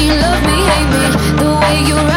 you love me, hate me. The way you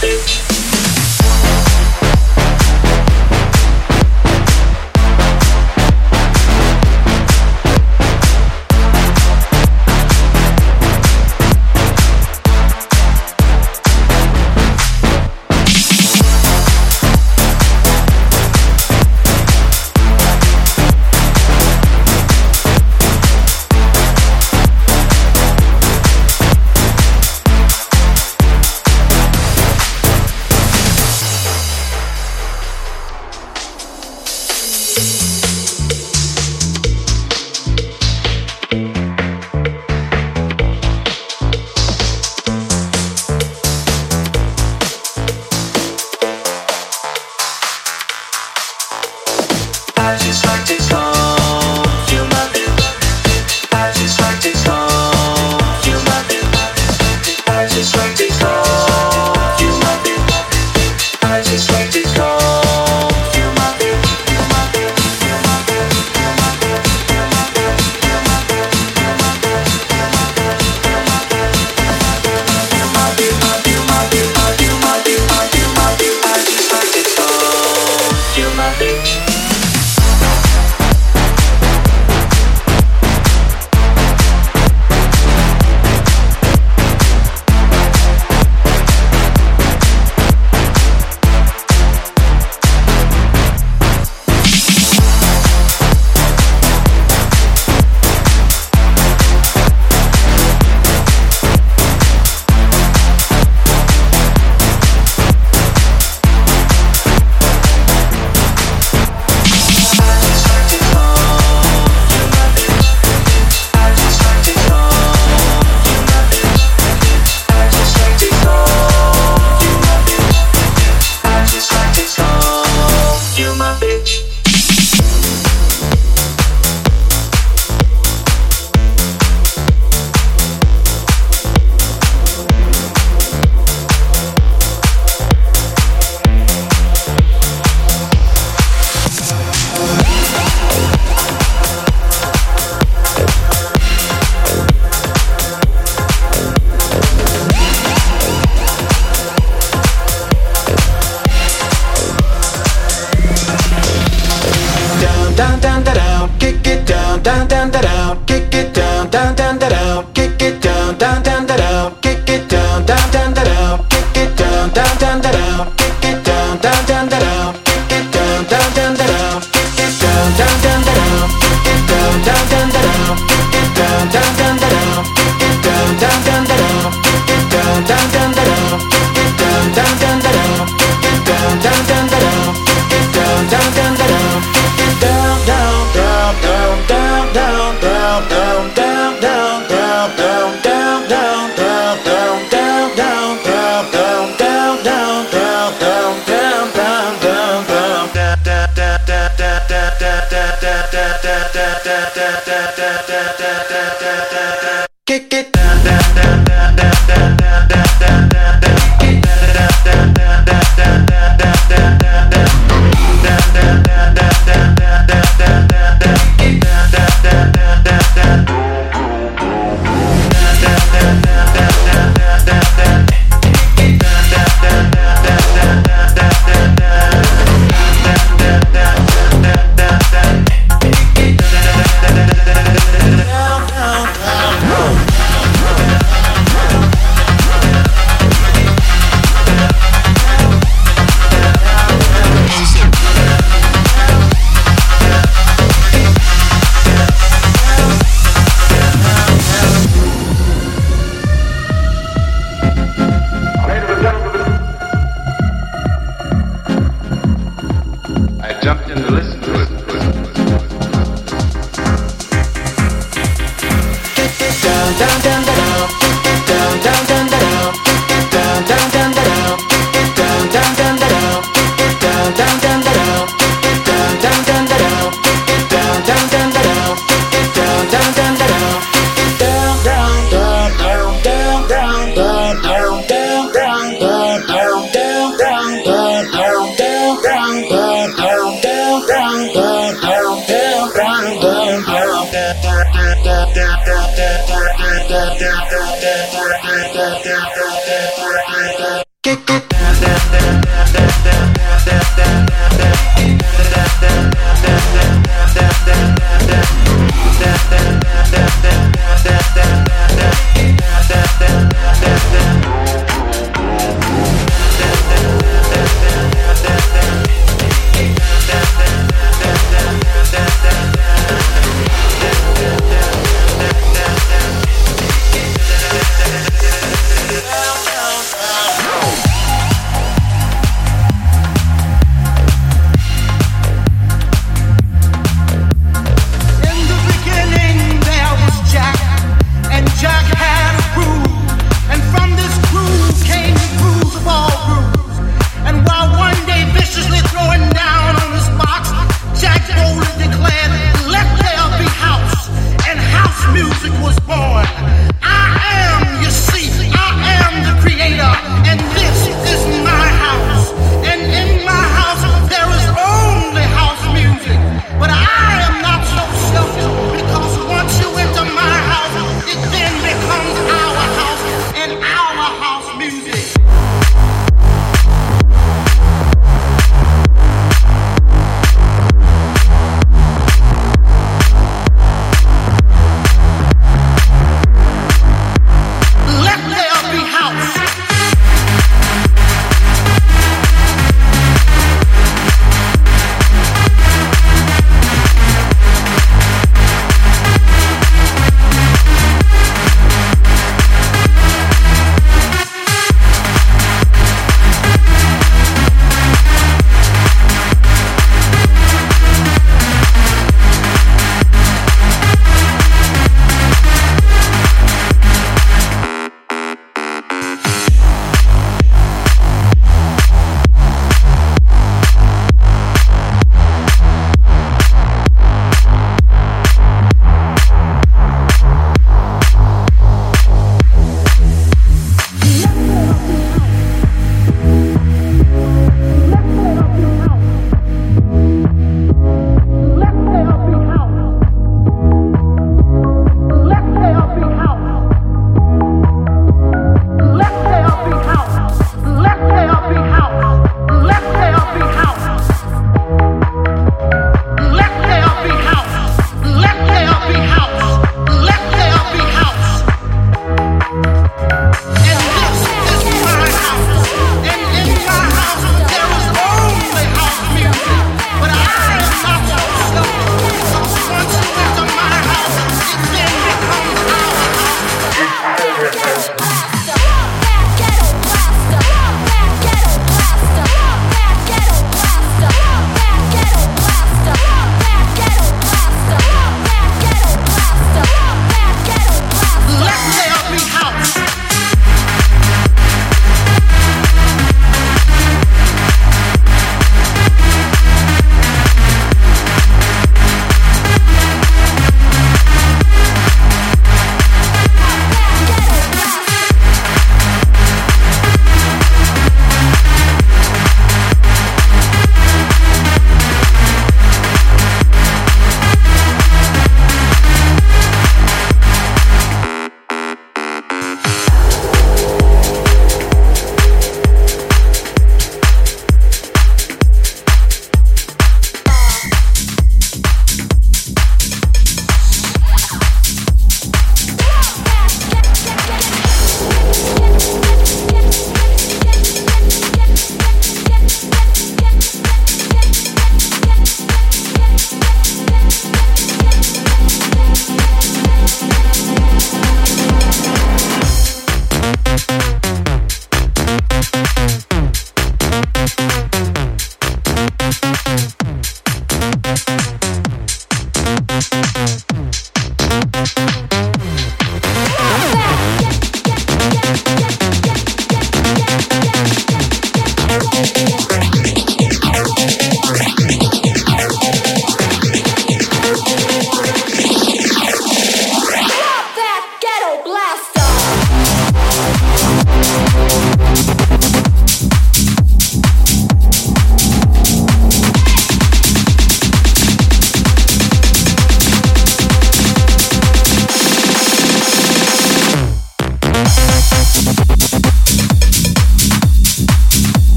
Savage.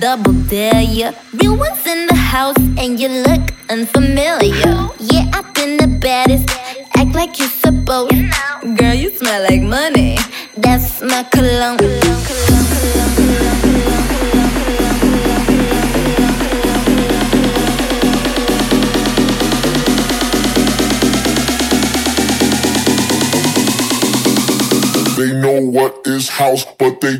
double dare, yeah. Real ones in the house, and you look unfamiliar. Yeah, I've been the baddest. Act like you're supposed. Girl, you smell like money. That's my cologne. cologne, cologne, cologne. They know what is house, but they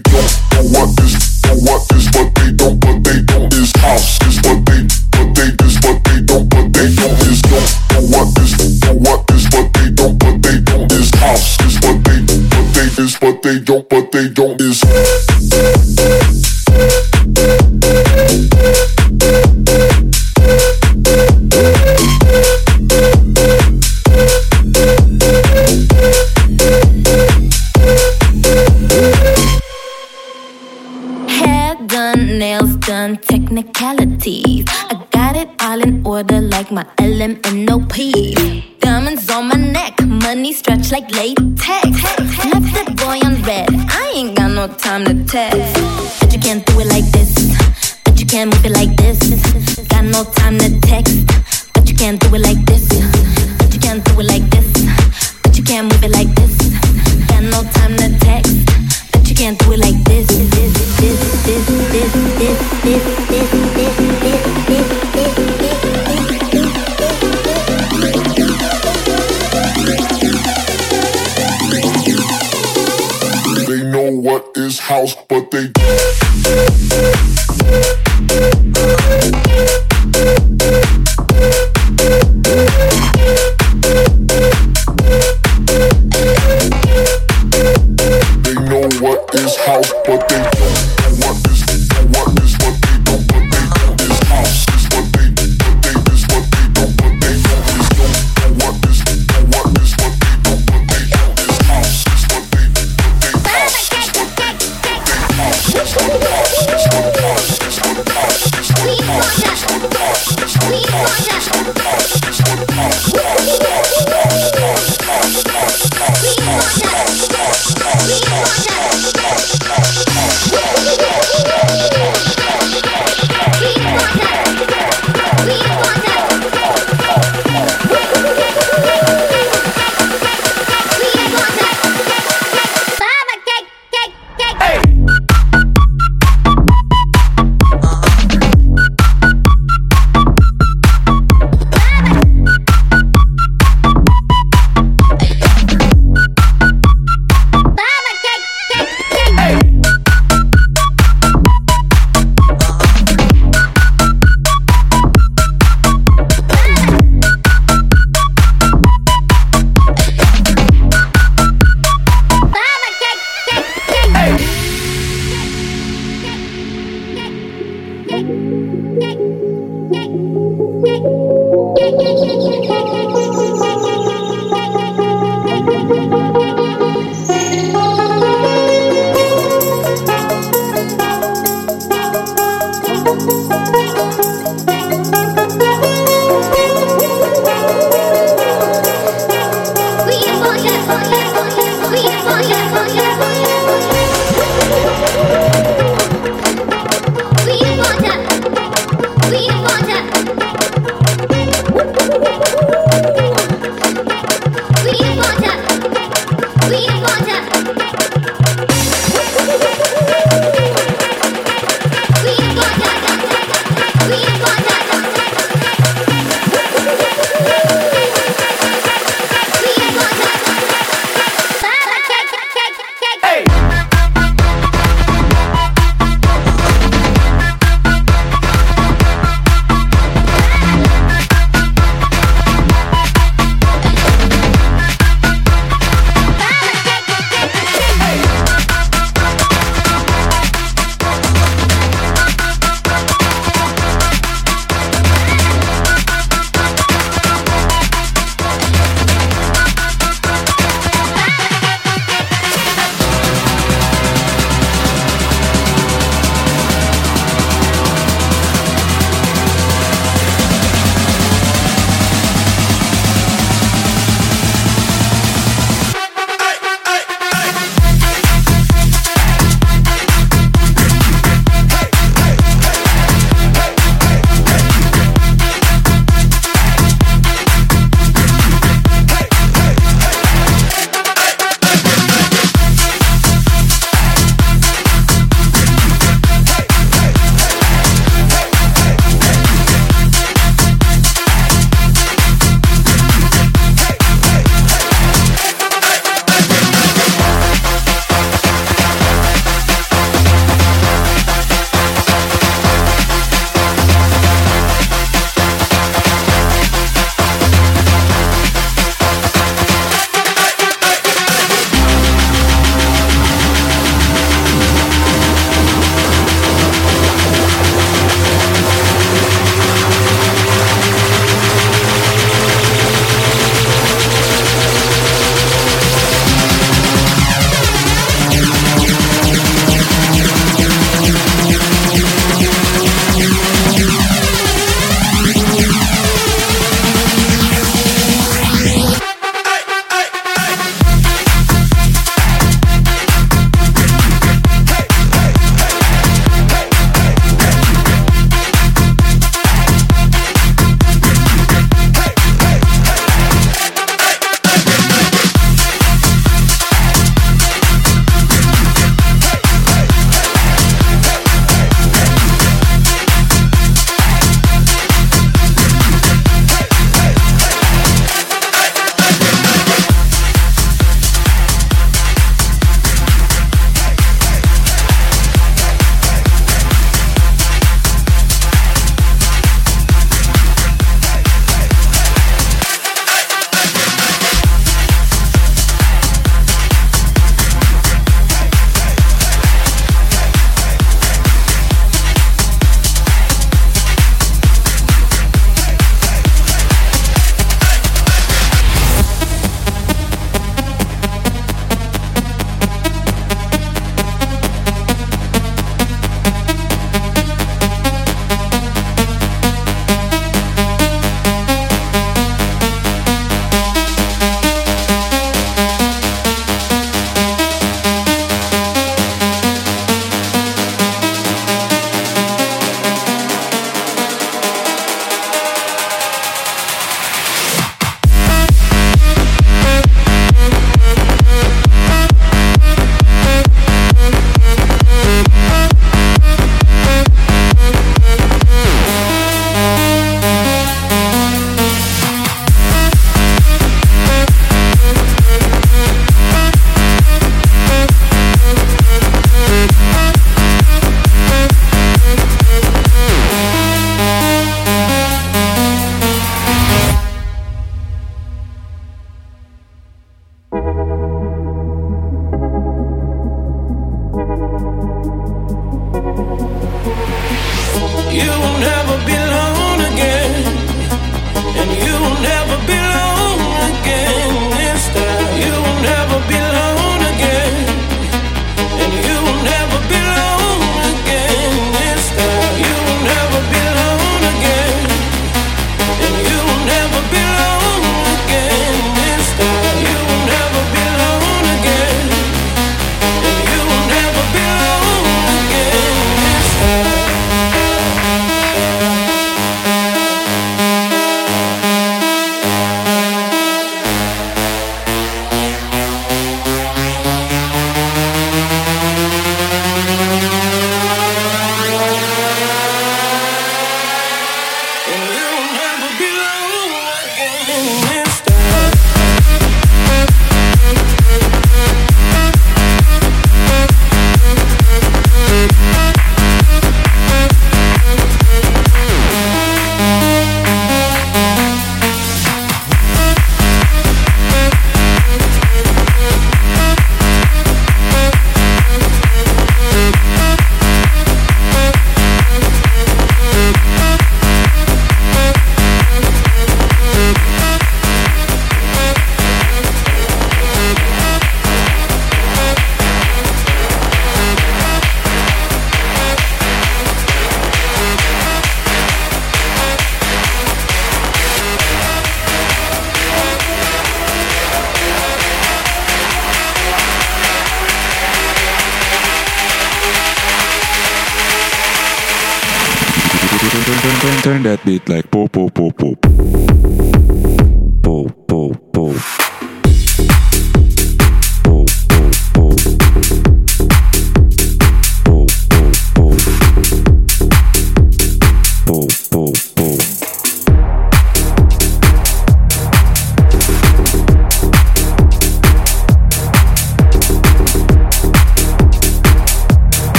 that beat like